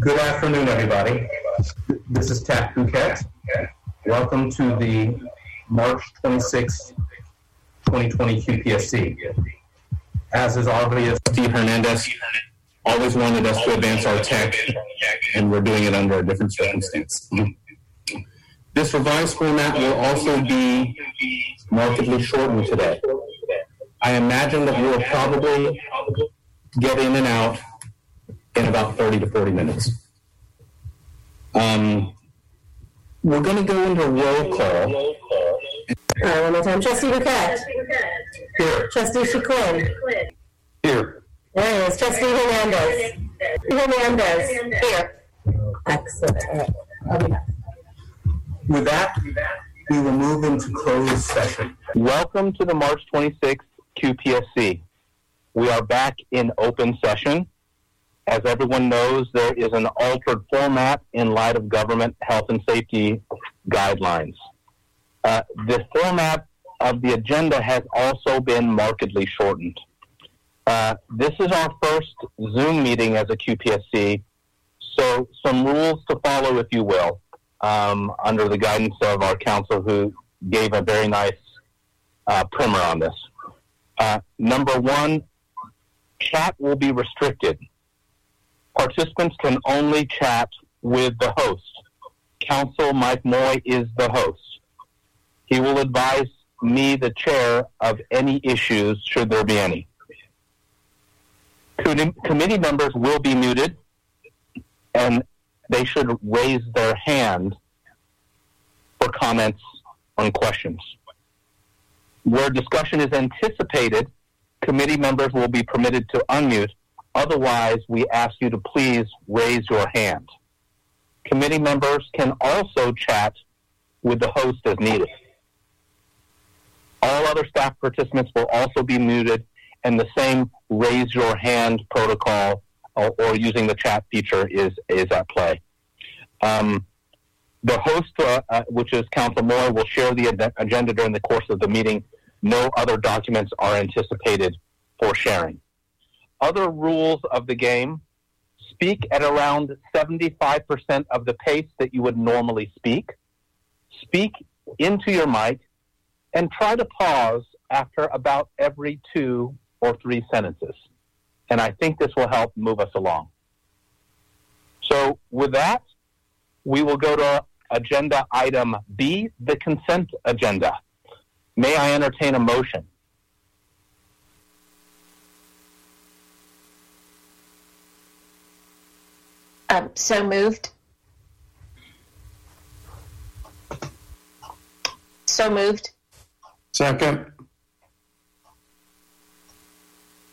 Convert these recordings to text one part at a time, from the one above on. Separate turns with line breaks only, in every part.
Good afternoon, everybody. This is Taft Bhuket. Welcome to the March 26, 2020 QPSC. As is obvious, Steve Hernandez always wanted us to advance our tech, and we're doing it under a different circumstance. This revised format will also be markedly shortened today. I imagine that we will probably get in and out in about 30 to 40 minutes. Um, we're going to go into roll call.
All right, one more time. Trustee Bhuket.
Here.
Trustee Shaquin.
Here.
There he. Trustee Hernandez. Hernandez. Here. Excellent. All right. I'll be back.
With that, we will move into closed session.
Welcome to the March 26th QPSC. We are back in open session. As everyone knows, there is an altered format in light of government health and safety guidelines. Uh, the format of the agenda has also been markedly shortened. Uh, this is our first Zoom meeting as a QPSC, so some rules to follow, if you will, um, under the guidance of our counsel who gave a very nice uh, primer on this. Uh, number one, chat will be restricted. Participants can only chat with the host. Council Mike Moy is the host. He will advise me, the chair, of any issues, should there be any. Committee members will be muted, and they should raise their hand for comments on questions. Where discussion is anticipated, committee members will be permitted to unmute. Otherwise, we ask you to please raise your hand. Committee members can also chat with the host as needed. All other staff participants will also be muted, and the same raise your hand protocol or, or using the chat feature is, is at play. Um, the host, uh, uh, which is Council Moore, will share the ad- agenda during the course of the meeting. No other documents are anticipated for sharing. Other rules of the game speak at around 75% of the pace that you would normally speak. Speak into your mic and try to pause after about every two or three sentences. And I think this will help move us along. So, with that, we will go to agenda item B, the consent agenda. May I entertain a motion?
Um, so moved. So moved.
Second.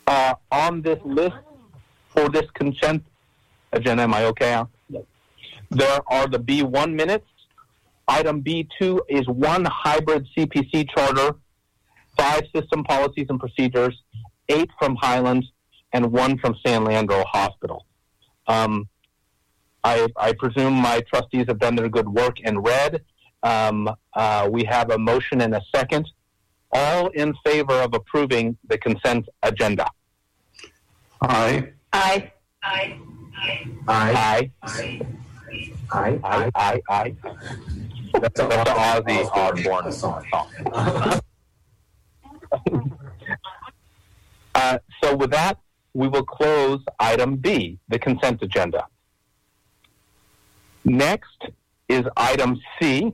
Uh, on this list for this consent agenda, am I okay? Al? There are the B1 minutes. Item B2 is one hybrid CPC charter, five system policies and procedures, eight from Highlands, and one from San Leandro Hospital. Um, I, I presume my trustees have done their good work and read. Um, uh, we have a motion and a second. All in favor of approving the consent agenda?
Aye.
Aye.
Aye.
Aye.
Aye.
Aye, aye, aye. Aye. That's, that's the Ozzy Osbourne song. uh, so with that, we will close item B, the consent agenda. Next is item C,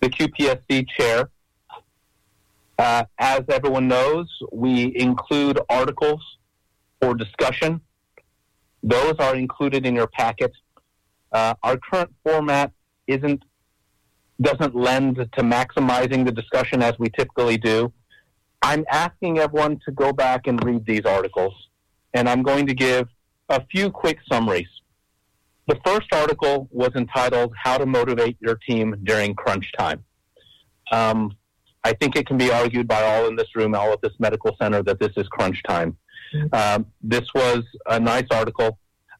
the QPSC chair. Uh, as everyone knows, we include articles for discussion. Those are included in your packet. Uh, our current format isn't doesn't lend to maximizing the discussion as we typically do. I'm asking everyone to go back and read these articles, and I'm going to give a few quick summaries. The first article was entitled "How to Motivate Your Team During Crunch Time." Um, I think it can be argued by all in this room, all at this medical center, that this is crunch time. Um, this was a nice article.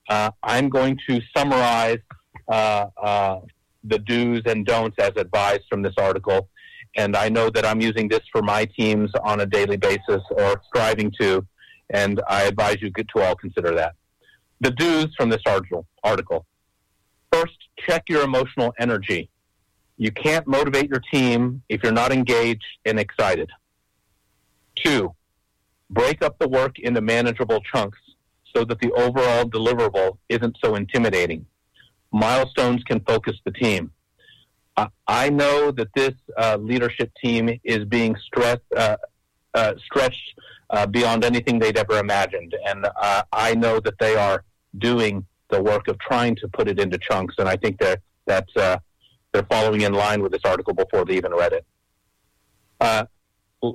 Uh, I'm going to summarize uh, uh, the do's and don'ts as advised from this article. And I know that I'm using this for my teams on a daily basis or striving to, and I advise you to all consider that. The do's from this article. First, check your emotional energy. You can't motivate your team if you're not engaged and excited. Two, break up the work into manageable chunks so that the overall deliverable isn't so intimidating. Milestones can focus the team. I, I know that this uh, leadership team is being stressed, uh, uh, stretched uh, beyond anything they'd ever imagined, and uh, I know that they are doing the work of trying to put it into chunks, and I think that that's uh, they're following in line with this article before they even read it.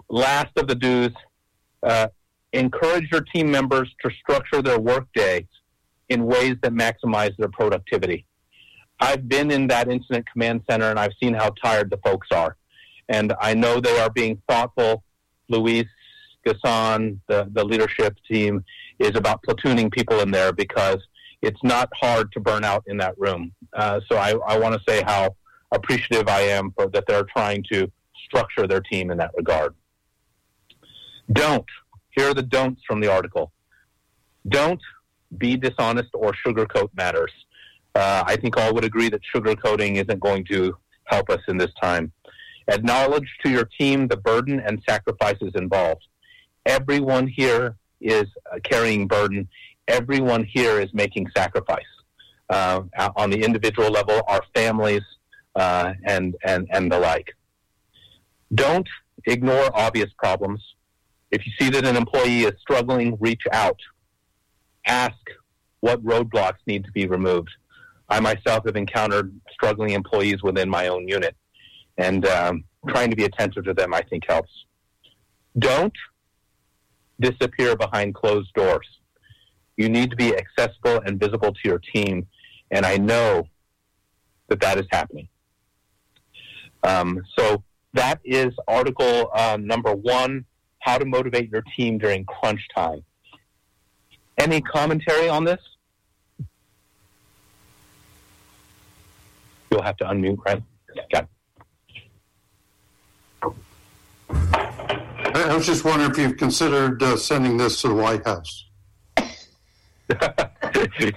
last of the dues, encourage your team members to structure their workday in ways that maximize their productivity. I've been in that incident command center and I've seen how tired the folks are. And I know they are being thoughtful. Luis Gasson, the, the leadership team, is about platooning people in there because it's not hard to burn out in that room. Uh, so I, I want to say how appreciative I am for that they're trying to structure their team in that regard. Don't here are the don'ts from the article. Don't be dishonest or sugarcoat matters. Uh, I think all would agree that sugarcoating isn't going to help us in this time. Acknowledge to your team the burden and sacrifices involved. Everyone here is uh, carrying burden. Everyone here is making sacrifice uh, on the individual level, our families, uh, and, and, and the like. Don't ignore obvious problems. If you see that an employee is struggling, reach out. Ask what roadblocks need to be removed. I myself have encountered struggling employees within my own unit, and um, trying to be attentive to them, I think, helps. Don't disappear behind closed doors. You need to be accessible and visible to your team, and I know that that is happening. Um, so that is article uh, number one how to motivate your team during crunch time. Any commentary on this? You'll have to unmute, right? Yeah.
I was just wondering if you've considered uh, sending this to the White House.
I,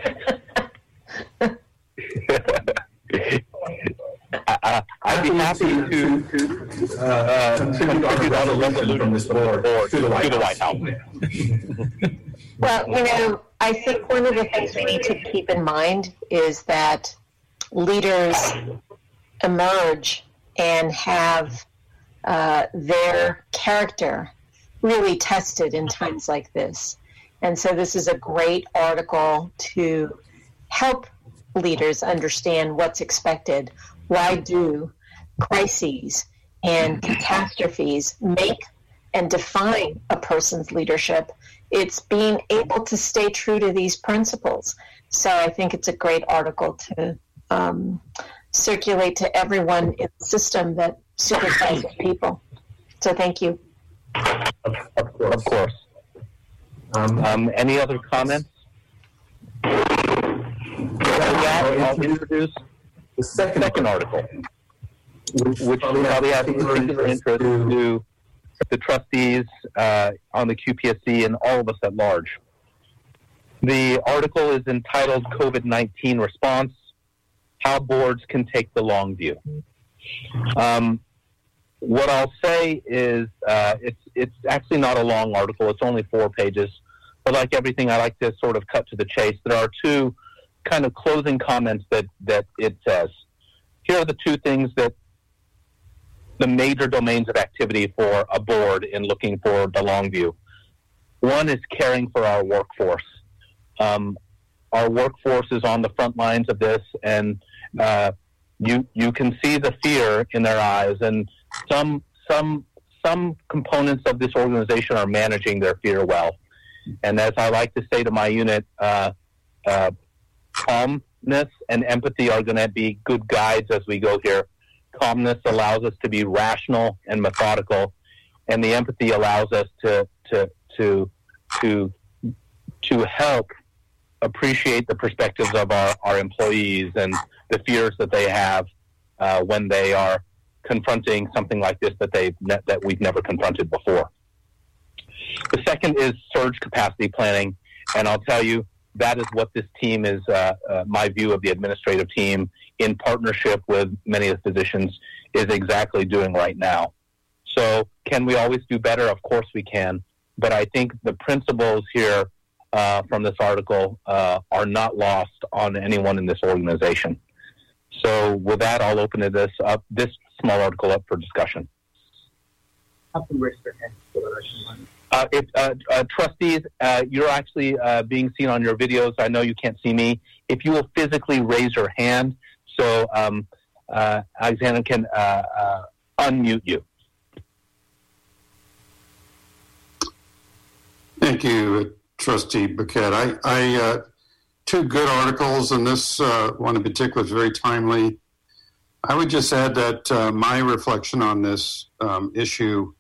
I'd be happy to, to uh, contribute on a resolution from this board to the White, to the White House.
Well, you know, I think one of the things we need to keep in mind is that leaders emerge and have uh, their character really tested in times like this. And so this is a great article to help leaders understand what's expected, why do crises and catastrophes make and define a person's leadership? It's being able to stay true to these principles. So I think it's a great article to um, circulate to everyone in the system that supervises people. So thank you.
Of, of course. Of course. Um, um, any other comments? I'll introduce the second, second article, which, which probably has particular interest to the trustees uh, on the QPSC and all of us at large. The article is entitled COVID 19 Response How Boards Can Take the Long View. Um, what I'll say is uh, it's, it's actually not a long article, it's only four pages. But like everything, I like to sort of cut to the chase. There are two kind of closing comments that, that it says. Here are the two things that the major domains of activity for a board in looking for the long view. One is caring for our workforce. Um, our workforce is on the front lines of this, and uh, you you can see the fear in their eyes. And some some some components of this organization are managing their fear well. And as I like to say to my unit, uh, uh, calmness and empathy are going to be good guides as we go here. Calmness allows us to be rational and methodical, and the empathy allows us to to to to to help appreciate the perspectives of our, our employees and the fears that they have uh, when they are confronting something like this that they that we've never confronted before. The second is surge capacity planning, and I'll tell you, that is what this team is, uh, uh, my view of the administrative team in partnership with many of the physicians is exactly doing right now. So, can we always do better? Of course we can. But I think the principles here uh, from this article uh, are not lost on anyone in this organization. So, with that, I'll open this up, this small article up for discussion. Uh, if, uh, uh, trustees, uh, you're actually uh, being seen on your videos. I know you can't see me. If you will physically raise your hand, so um, uh, Alexander can unmute you.
Thank you, Trustee Bhuket. I, I two good articles, and this one in particular is very timely. I would just add that my reflection on this um, issue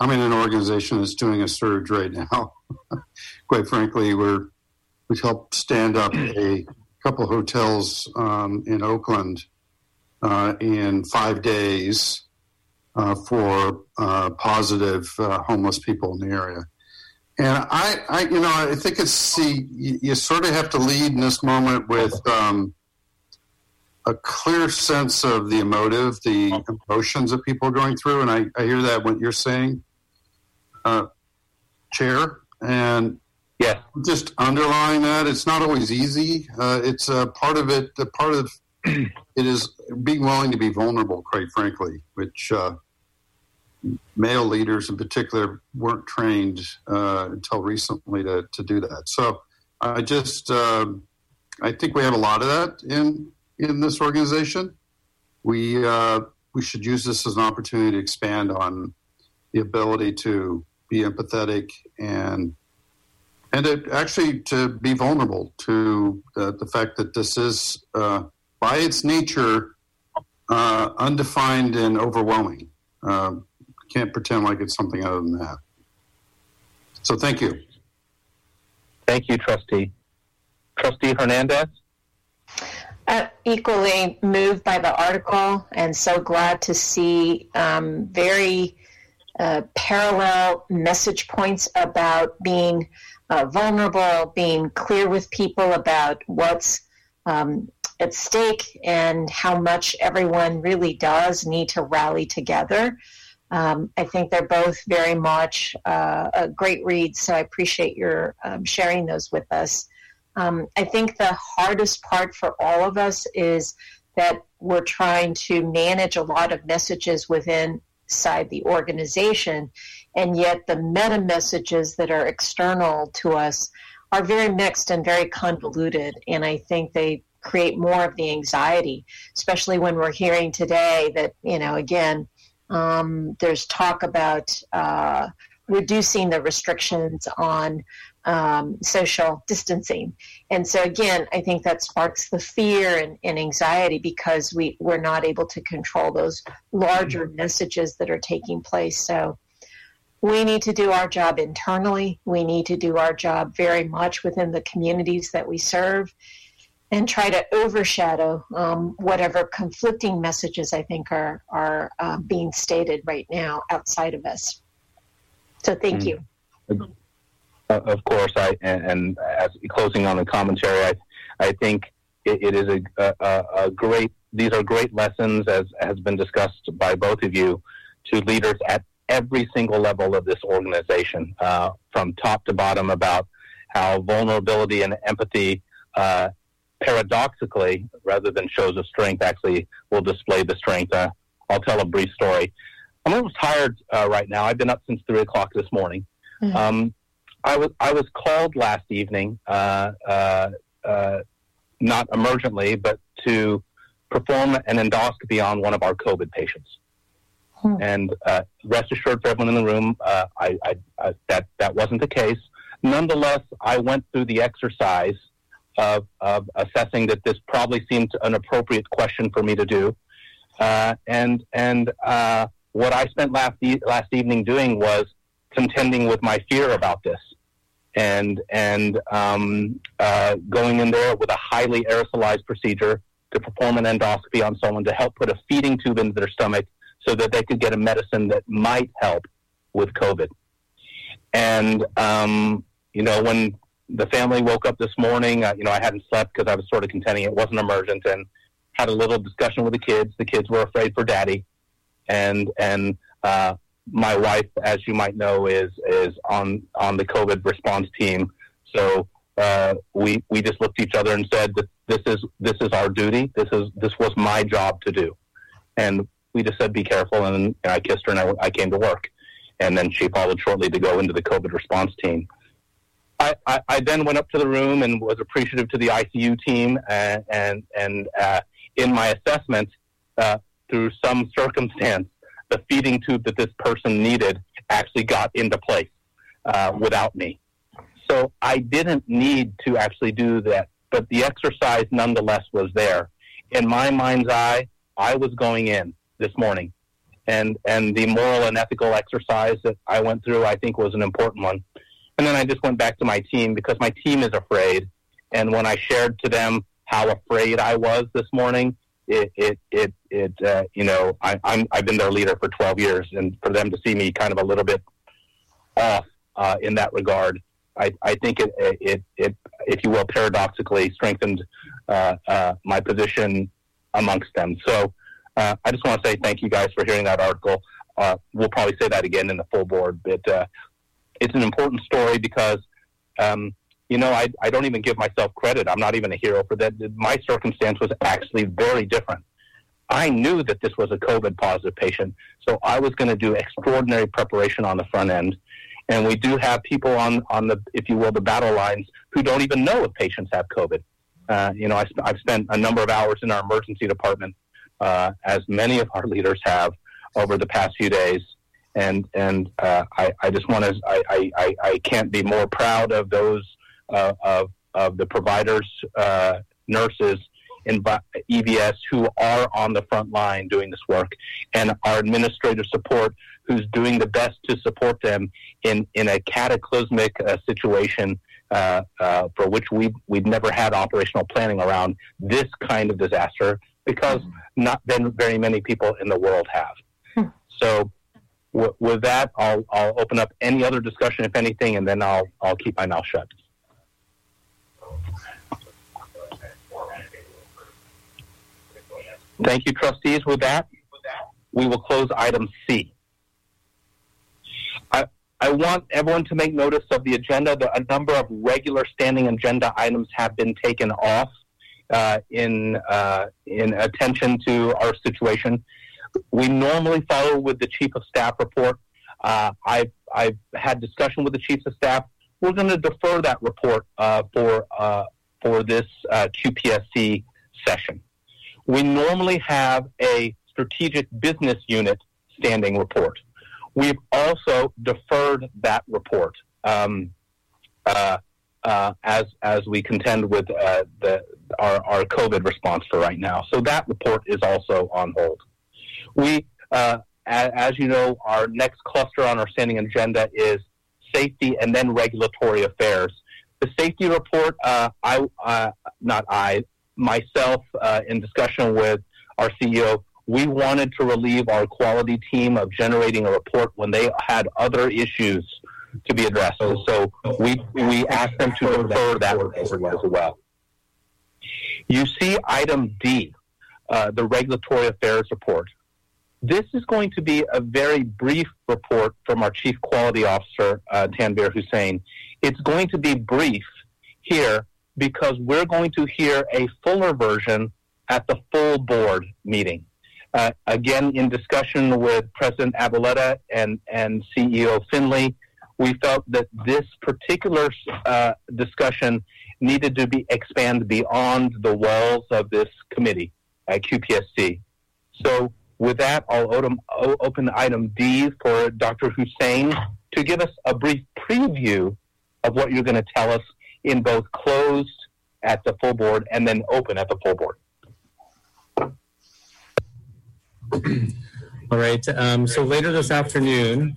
I'm in an organization that's doing a surge right now. Quite frankly, we're we helped stand up a couple hotels um, in Oakland uh, in five days uh, for uh, positive uh, homeless people in the area. And I, I, you know, I think it's see, you, you sort of have to lead in this moment with um, a clear sense of the emotive, the emotions that people are going through. And I, I hear that what you're saying uh, chair, and
yeah,
just underlying that, it's not always easy. Uh, it's a part of it. The part of it is being willing to be vulnerable, quite frankly, which uh, male leaders in particular weren't trained uh, until recently to, to do that. So I just um, I think we have a lot of that in in this organization. We uh, we should use this as an opportunity to expand on the ability to be empathetic and and it, actually to be vulnerable to the, the fact that this is uh, by its nature uh, undefined and overwhelming. Uh, can't pretend like it's something other than that. So thank you.
Thank you, Trustee. Trustee Hernandez?
Uh, equally moved by the article and so glad to see um, very uh, parallel message points about being uh, vulnerable, being clear with people about what's um, at stake and how much everyone really does need to rally together. Um, I think they're both very much uh, a great read, so I appreciate your um, sharing those with us. Um, I think the hardest part for all of us is that we're trying to manage a lot of messages within inside the organization, and yet the meta messages that are external to us are very mixed and very convoluted, and I think they create more of the anxiety, especially when we're hearing today that, you know, again, um, there's talk about uh, reducing the restrictions on um, social distancing. And so, again, I think that sparks the fear and, and, anxiety because we, we're not able to control those larger messages that are taking place. So, we need to do our job internally. We need to do our job very much within the communities that we serve and try to overshadow um, whatever conflicting messages I think are, are uh, being stated right now outside of us. So, thank mm. you.
Of course, I and, and, as closing on the commentary, I, I think it, it is a, a, a, great. These are great lessons, as has been discussed by both of you, to leaders at every single level of this organization, uh, from top to bottom, about how vulnerability and empathy, uh, paradoxically, rather than shows of strength, actually will display the strength. Uh, I'll tell a brief story. I'm a little tired uh, right now. I've been up since three o'clock this morning. Mm-hmm. Um, I was I was called last evening, uh, uh, uh, not emergently, but to perform an endoscopy on one of our COVID patients. Hmm. And uh, rest assured, for everyone in the room, uh, I, I, I, that that wasn't the case. Nonetheless, I went through the exercise of, of assessing that this probably seemed an appropriate question for me to do, uh, and and what I spent last e- last evening doing was contending with my fear about this and and um, uh, going in there with a highly aerosolized procedure to perform an endoscopy on someone to help put a feeding tube into their stomach so that they could get a medicine that might help with COVID. And um, you know when the family woke up this morning. Uh, you know, I hadn't slept because I was sort of contending it wasn't emergent, and had a little discussion with the kids. The kids were afraid for daddy, and and uh, my wife, as you might know, is is on on the COVID response team. So uh, we we just looked at each other and said this is this is our duty. This is this was my job to do, and we just said be careful. And I kissed her and I, I came to work, and then she followed shortly to go into the COVID response team. I, I, I then went up to the room and was appreciative to the ICU team and and, and uh, in my assessment, uh, through some circumstance, the feeding tube that this person needed actually got into place uh, without me. So I didn't need to actually do that, but the exercise nonetheless was there. In my mind's eye, I was going in this morning, and and the moral and ethical exercise that I went through, I think, was an important one. And then I just went back to my team because my team is afraid, and when I shared to them how afraid I was this morning, it it it, it uh, you know I, I'm I've been their leader for 12 years, and for them to see me kind of a little bit off uh, in that regard, I, I think it, it it if you will paradoxically strengthened uh, uh my position amongst them. So uh, I just want to say thank you guys for hearing that article. Uh, we'll probably say that again in the full board, but it's an important story because. Um, you know, I, I don't even give myself credit. I'm not even a hero for that. My circumstance was actually very different. I knew that this was a COVID positive patient, so I was going to do extraordinary preparation on the front end. And we do have people on, on the, if you will, the battle lines who don't even know if patients have COVID. Uh, you know, I, have spent a number of hours in our emergency department, uh, as many of our leaders have over the past few days. And, and uh, I, I just want to, I, I, I can't be more proud of those uh, of, of the providers, uh, nurses in EVS who are on the front line doing this work, and our administrative support who's doing the best to support them in, in a cataclysmic uh, situation uh, uh, for which we we've never had operational planning around this kind of disaster because not been very many people in the world have. Hmm. So. W- with that, I'll, I'll open up any other discussion, if anything, and then I'll, I'll keep my mouth shut. Thank you, trustees. With that, we will close item C. I, I want everyone to make notice of the agenda. The, a number of regular standing agenda items have been taken off uh, in, uh, in attention to our situation. We normally follow with the Chief of Staff report. Uh, I've, I've had discussion with the Chiefs of Staff. We're going to defer that report uh, for, uh, for this uh, QPSC session we normally have a strategic business unit standing report. We've also deferred that report um, uh, uh, as as we contend with uh, the our, our COVID response for right now. So that report is also on hold. We, uh, as you know, our next cluster on our standing agenda is safety and then regulatory affairs. The safety report, uh, I uh, not I, myself, uh, in discussion with our CEO, we wanted to relieve our quality team of generating a report when they had other issues to be addressed. So we we asked them to defer that report as well. You see item D, uh, the regulatory affairs report. This is going to be a very brief report from our Chief Quality Officer, uh, Tanvir Hussain. It's going to be brief here because we're going to hear a fuller version at the full board meeting. Uh, again, in discussion with President Aboelata and, and CEO Finley, we felt that this particular uh, discussion needed to be expanded beyond the walls of this committee at QPSC. So, with that, I'll open, item D for Dr. Hussain to give us a brief preview of what you're going to tell us in both closed at the full board and then open at the full board.
All right. Um, so later this afternoon,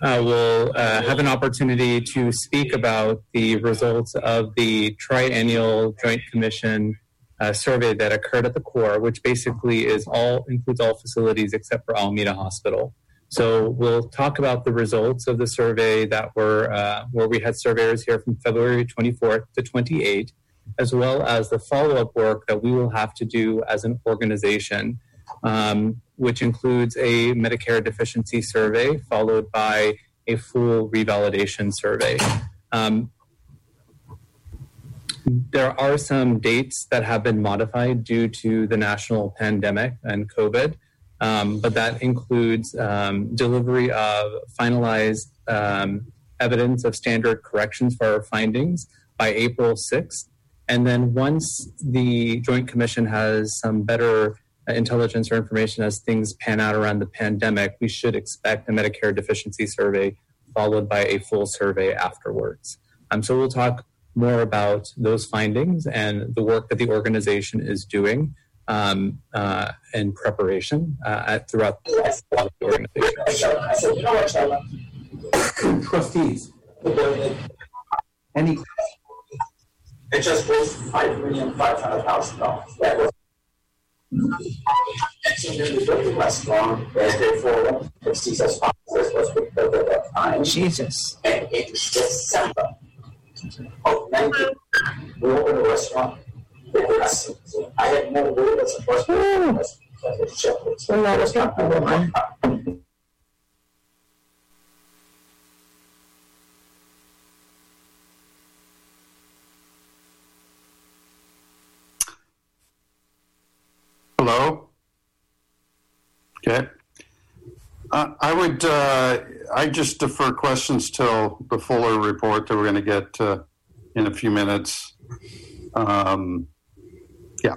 uh, we'll uh, have an opportunity to speak about the results of the triennial Joint Commission uh, survey that occurred at the core, which basically is all includes all facilities except for Alameda Hospital. So we'll talk about the results of the survey that were uh, where we had surveyors here from February 24th to 28, as well as the follow-up work that we will have to do as an organization, um, which includes a Medicare deficiency survey followed by a full revalidation survey. Um, there are some dates that have been modified due to the national pandemic and COVID, um, but that includes um, delivery of finalized um, evidence of standard corrections for our findings by April 6th. And then once the Joint Commission has some better intelligence or information as things pan out around the pandemic, we should expect a Medicare deficiency survey followed by a full survey afterwards. Um, so we'll talk more about those findings and the work that the organization is doing um, uh, in preparation uh, throughout the
organization. Trustees, any?
It just was five million five hundred thousand dollars. That was. And then we built the restaurant, as they for the Caesar's This was we built at that time.
Jesus.
And in December of 19, we opened a restaurant. I had more waiters and first
that was not the.
Hello? Okay. Uh, I would, uh, I just defer questions till the fuller report that we're going to get uh, in a few minutes. Um, yeah,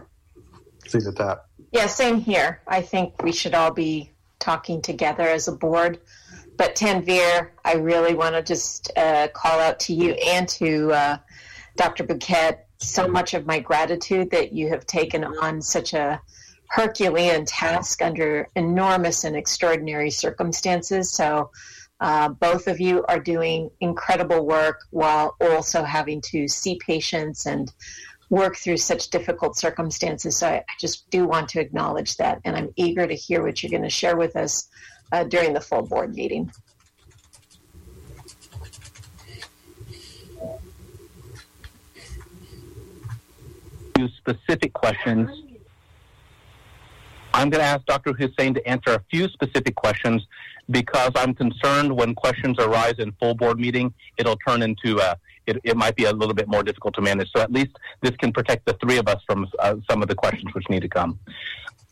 leave it at that.
Yeah, same here. I think we should all be talking together as a board. But Tanvir, I really want to just uh, call out to you and to uh, Dr. Bhuket so much of my gratitude that you have taken on such a Herculean task under enormous and extraordinary circumstances. So, uh, both of you are doing incredible work while also having to see patients and work through such difficult circumstances. So, I, I just do want to acknowledge that, and I'm eager to hear what you're going to share with us uh, during the full board meeting.
Specific questions I'm going to ask Dr. Hussain to answer a few specific questions because I'm concerned when questions arise in full board meeting, it'll turn into a, uh, it, it might be a little bit more difficult to manage. So at least this can protect the three of us from uh, some of the questions which need to come.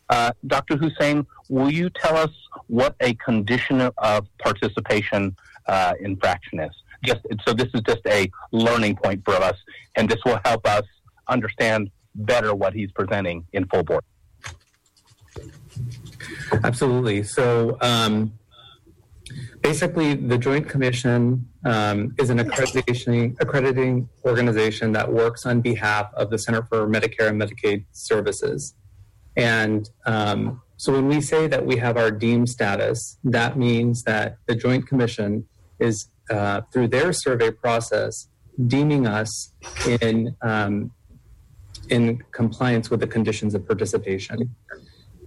Uh, Dr. Hussain, will you tell us what a condition of participation uh, infraction is? Just so this is just a learning point for us, and this will help us understand better what he's presenting in full board.
Absolutely. So um, basically, the Joint Commission um, is an accreditation, accrediting organization that works on behalf of the Center for Medicare and Medicaid Services. And um, so when we say that we have our deemed status, that means that the Joint Commission is, uh, through their survey process, deeming us in um, in compliance with the conditions of participation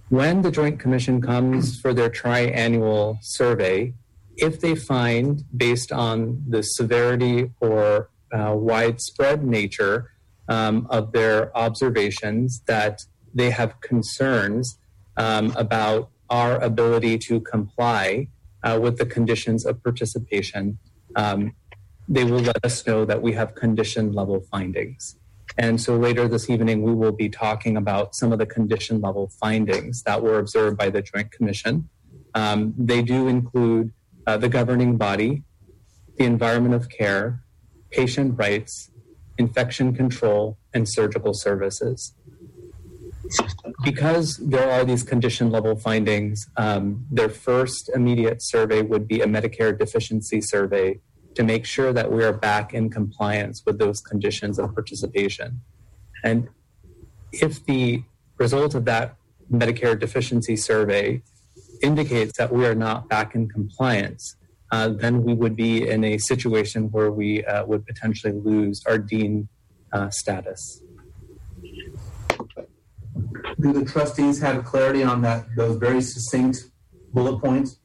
when the Joint Commission comes for their triennial survey, if they find, based on the severity or uh, widespread nature um, of their observations, that they have concerns um, about our ability to comply uh, with the conditions of participation, um, they will let us know that we have condition level findings. And so later this evening, we will be talking about some of the condition level findings that were observed by the Joint Commission. Um, they do include uh, the governing body, the environment of care, patient rights, infection control, and surgical services. Because there are these condition level findings, um, their first immediate survey would be a Medicare deficiency survey to make sure that we are back in compliance with those conditions of participation. And if the result of that Medicare deficiency survey indicates that we are not back in compliance, uh, then we would be in a situation where we uh, would potentially lose our dean uh, status.
Do the trustees have clarity on that? Those very succinct bullet points.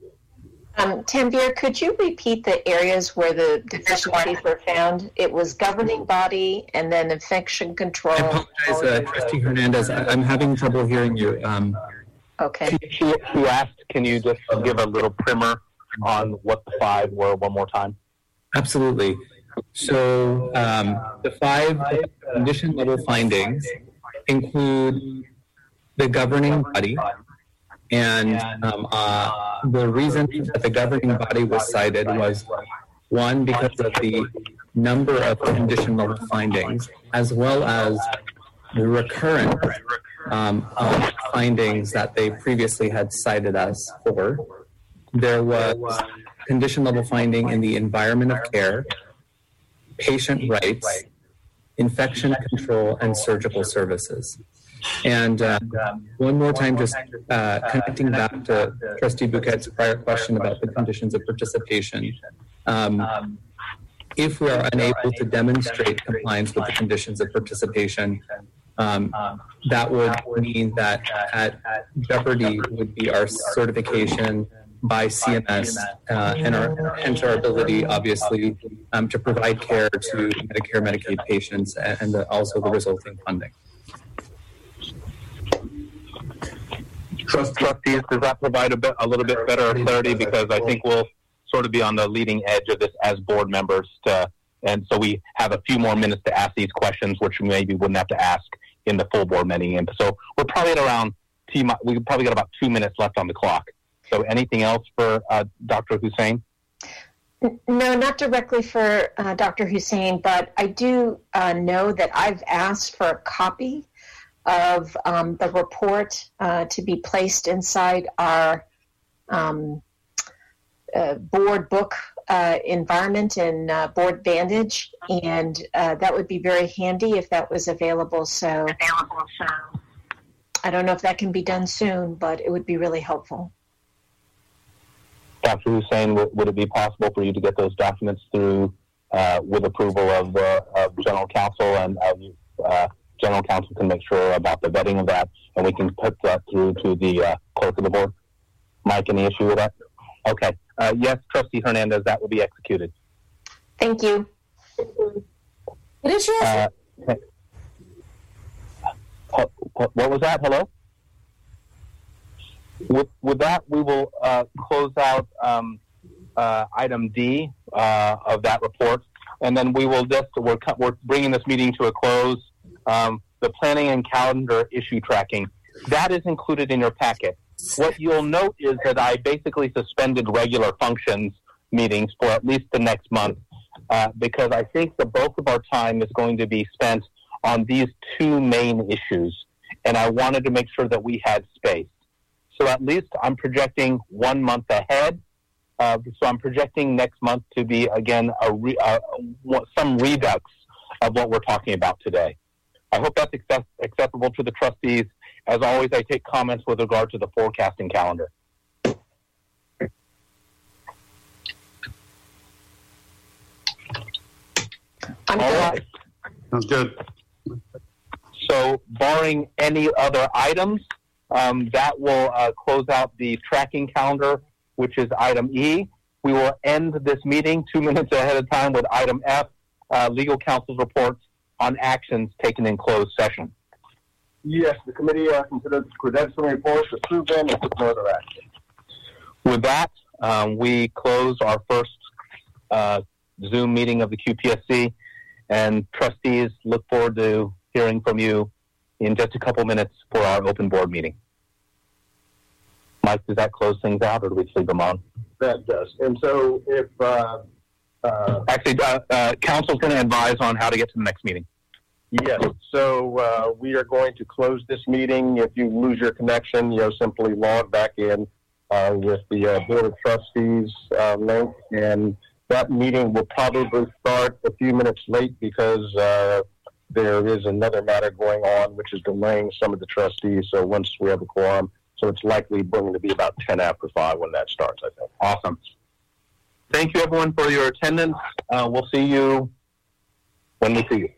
Um, Tanvir, could you repeat the areas where the deficiencies were found? It was governing body and then infection control.
I apologize, uh, Trustee Hernandez. I, I'm having trouble hearing you. Um,
Okay.
She, she asked, can you just give a little primer on what the five were one more time?
Absolutely. So um, the five condition level findings include the governing body, and um, uh, the reason that the governing body was cited was one because of the number of condition level findings, as well as the recurrent um, of findings that they previously had cited us for. There was condition level finding in the environment of care, patient rights, infection control, and surgical services. And uh, one more time, just uh, connecting back to Trustee Bhuket's prior question about the conditions of participation. Um, if we are unable to demonstrate compliance with the conditions of participation, um, that would mean that at jeopardy would be our certification by CMS uh, and our hence our ability, obviously, um, to provide care to Medicare, Medicaid patients, and, and the, also the resulting funding.
Trustees, does that provide a, bit, a little bit better clarity? Because I think we'll sort of be on the leading edge of this as board members, to, and so we have a few more minutes to ask these questions, which we maybe wouldn't have to ask in the full board meeting. And so we're probably at around T. We probably got about two minutes left on the clock. So anything else for uh, Dr. Hussain?
No, not directly for uh, Dr. Hussain, but I do uh, know that I've asked for a copy of um, the report uh, to be placed inside our um, uh, board book uh, environment and uh, board Vantage, and that would be very handy if that was available. So, available. So, I don't know if that can be done soon, but it would be really helpful.
Dr. Hussain, would it be possible for you to get those documents through uh, with approval of the of general counsel and uh, general counsel can make sure about the vetting of that, and we can put that through to the uh, clerk of the board. Mike, any issue with that? Okay. Uh, yes, Trustee Hernandez, that will be executed.
Thank you.
What is your?
Uh, what was that? Hello. With, with that, we will uh, close out um, uh, item D uh, of that report, and then we will just we're, we're bringing this meeting to a close. Um, the planning and calendar issue tracking that is included in your packet. What you'll note is that I basically suspended regular functions meetings for at least the next month uh, because I think the bulk of our time is going to be spent on these two main issues, and I wanted to make sure that we had space. So at least I'm projecting one month ahead. Uh, so I'm projecting next month to be again a re, uh, some redux of what we're talking about today. I hope that's access- acceptable to the trustees. As always, I take comments with regard to the forecasting calendar.
I'm
All
good.
right.
Sounds good.
So, barring any other items, um, that will uh, close out the tracking calendar, which is item E. We will end this meeting two minutes ahead of time with item F, uh, legal counsel's reports on actions taken in closed session.
Yes, the committee uh, considered credentialing reports, approved them, and took no other action.
With that, um, we close our first uh, Zoom meeting of the QPSC, and trustees look forward to hearing from you in just a couple minutes for our open board meeting. Mike, does that close things out, or do we leave them on?
That does. And so if, uh, uh,
Actually, uh, uh, council's going to advise on how to get to the next meeting.
Yes, so uh, we are going to close this meeting. If you lose your connection, you know, simply log back in uh, with the uh, Board of Trustees uh, link. And that meeting will probably start a few minutes late because uh, there is another matter going on, which is delaying some of the trustees. So once we have a quorum, so it's likely going to be about 10 after 5 when that starts, I think.
Awesome. Thank you, everyone, for your attendance. Uh, we'll see you when we see you.